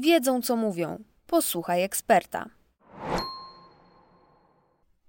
wiedzą co mówią. Posłuchaj eksperta.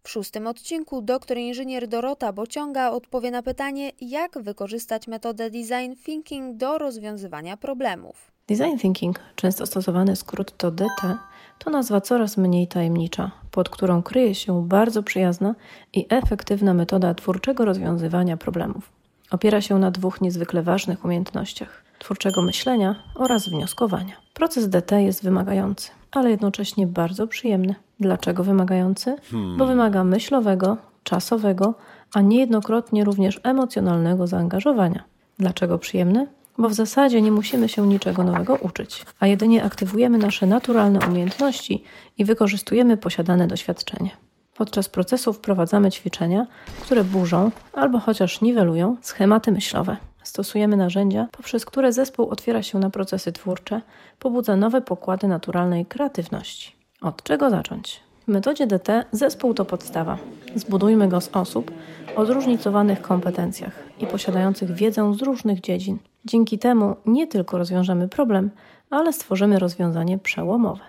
W szóstym odcinku doktor inżynier Dorota Bociąga odpowie na pytanie, jak wykorzystać metodę design thinking do rozwiązywania problemów. Design thinking, często stosowany skrót to DT, to nazwa coraz mniej tajemnicza, pod którą kryje się bardzo przyjazna i efektywna metoda twórczego rozwiązywania problemów. Opiera się na dwóch niezwykle ważnych umiejętnościach: twórczego myślenia oraz wnioskowania. Proces DT jest wymagający, ale jednocześnie bardzo przyjemny. Dlaczego wymagający? Hmm. Bo wymaga myślowego, czasowego, a niejednokrotnie również emocjonalnego zaangażowania. Dlaczego przyjemny? Bo w zasadzie nie musimy się niczego nowego uczyć, a jedynie aktywujemy nasze naturalne umiejętności i wykorzystujemy posiadane doświadczenie. Podczas procesu wprowadzamy ćwiczenia, które burzą albo chociaż niwelują schematy myślowe. Stosujemy narzędzia, poprzez które zespół otwiera się na procesy twórcze, pobudza nowe pokłady naturalnej kreatywności. Od czego zacząć? W metodzie DT zespół to podstawa. Zbudujmy go z osób o zróżnicowanych kompetencjach i posiadających wiedzę z różnych dziedzin. Dzięki temu nie tylko rozwiążemy problem, ale stworzymy rozwiązanie przełomowe.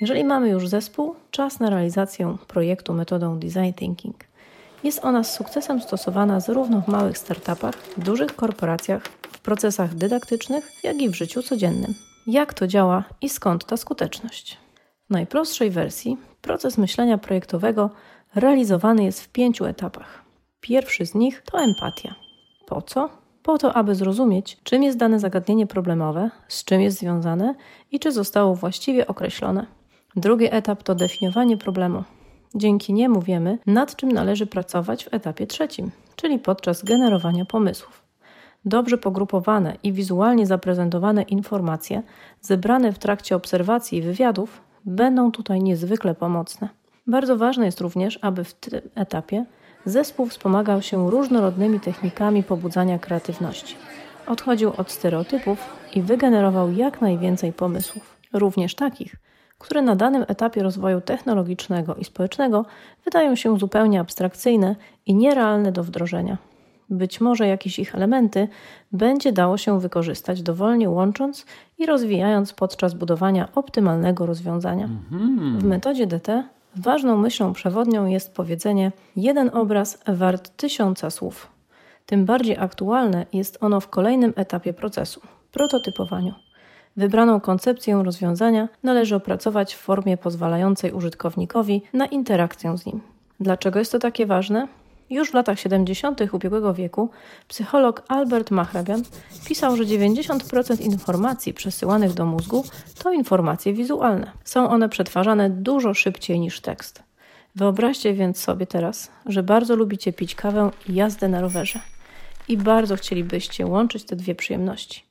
Jeżeli mamy już zespół, czas na realizację projektu metodą design thinking. Jest ona z sukcesem stosowana zarówno w małych startupach, dużych korporacjach, w procesach dydaktycznych, jak i w życiu codziennym. Jak to działa i skąd ta skuteczność? W najprostszej wersji proces myślenia projektowego realizowany jest w pięciu etapach. Pierwszy z nich to empatia. Po co? Po to, aby zrozumieć, czym jest dane zagadnienie problemowe, z czym jest związane i czy zostało właściwie określone. Drugi etap to definiowanie problemu. Dzięki niemu wiemy, nad czym należy pracować w etapie trzecim, czyli podczas generowania pomysłów. Dobrze pogrupowane i wizualnie zaprezentowane informacje, zebrane w trakcie obserwacji i wywiadów, będą tutaj niezwykle pomocne. Bardzo ważne jest również, aby w tym etapie zespół wspomagał się różnorodnymi technikami pobudzania kreatywności. Odchodził od stereotypów i wygenerował jak najwięcej pomysłów, również takich, które na danym etapie rozwoju technologicznego i społecznego wydają się zupełnie abstrakcyjne i nierealne do wdrożenia. Być może jakieś ich elementy będzie dało się wykorzystać dowolnie łącząc i rozwijając podczas budowania optymalnego rozwiązania. W metodzie DT ważną myślą przewodnią jest powiedzenie: jeden obraz wart tysiąca słów. Tym bardziej aktualne jest ono w kolejnym etapie procesu prototypowaniu. Wybraną koncepcję rozwiązania należy opracować w formie pozwalającej użytkownikowi na interakcję z nim. Dlaczego jest to takie ważne? Już w latach 70. ubiegłego wieku psycholog Albert Mahragan pisał, że 90% informacji przesyłanych do mózgu to informacje wizualne. Są one przetwarzane dużo szybciej niż tekst. Wyobraźcie więc sobie teraz, że bardzo lubicie pić kawę i jazdę na rowerze i bardzo chcielibyście łączyć te dwie przyjemności.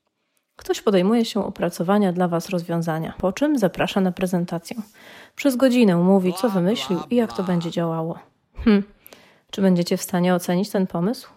Ktoś podejmuje się opracowania dla Was rozwiązania, po czym zaprasza na prezentację. Przez godzinę mówi, co wymyślił i jak to będzie działało. Hm, czy będziecie w stanie ocenić ten pomysł?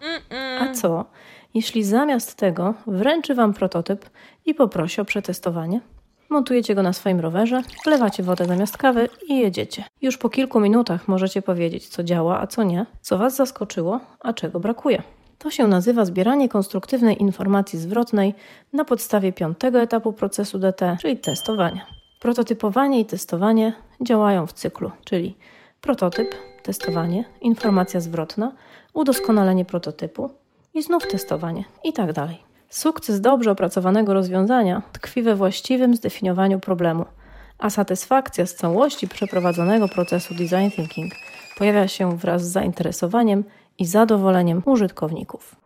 A co, jeśli zamiast tego wręczy Wam prototyp i poprosi o przetestowanie? Montujecie go na swoim rowerze, wlewacie wodę zamiast kawy i jedziecie. Już po kilku minutach możecie powiedzieć, co działa, a co nie, co Was zaskoczyło, a czego brakuje. To się nazywa zbieranie konstruktywnej informacji zwrotnej na podstawie piątego etapu procesu DT, czyli testowania. Prototypowanie i testowanie działają w cyklu, czyli prototyp, testowanie, informacja zwrotna, udoskonalenie prototypu i znów testowanie i tak dalej. Sukces dobrze opracowanego rozwiązania tkwi we właściwym zdefiniowaniu problemu, a satysfakcja z całości przeprowadzonego procesu design thinking pojawia się wraz z zainteresowaniem i zadowoleniem użytkowników.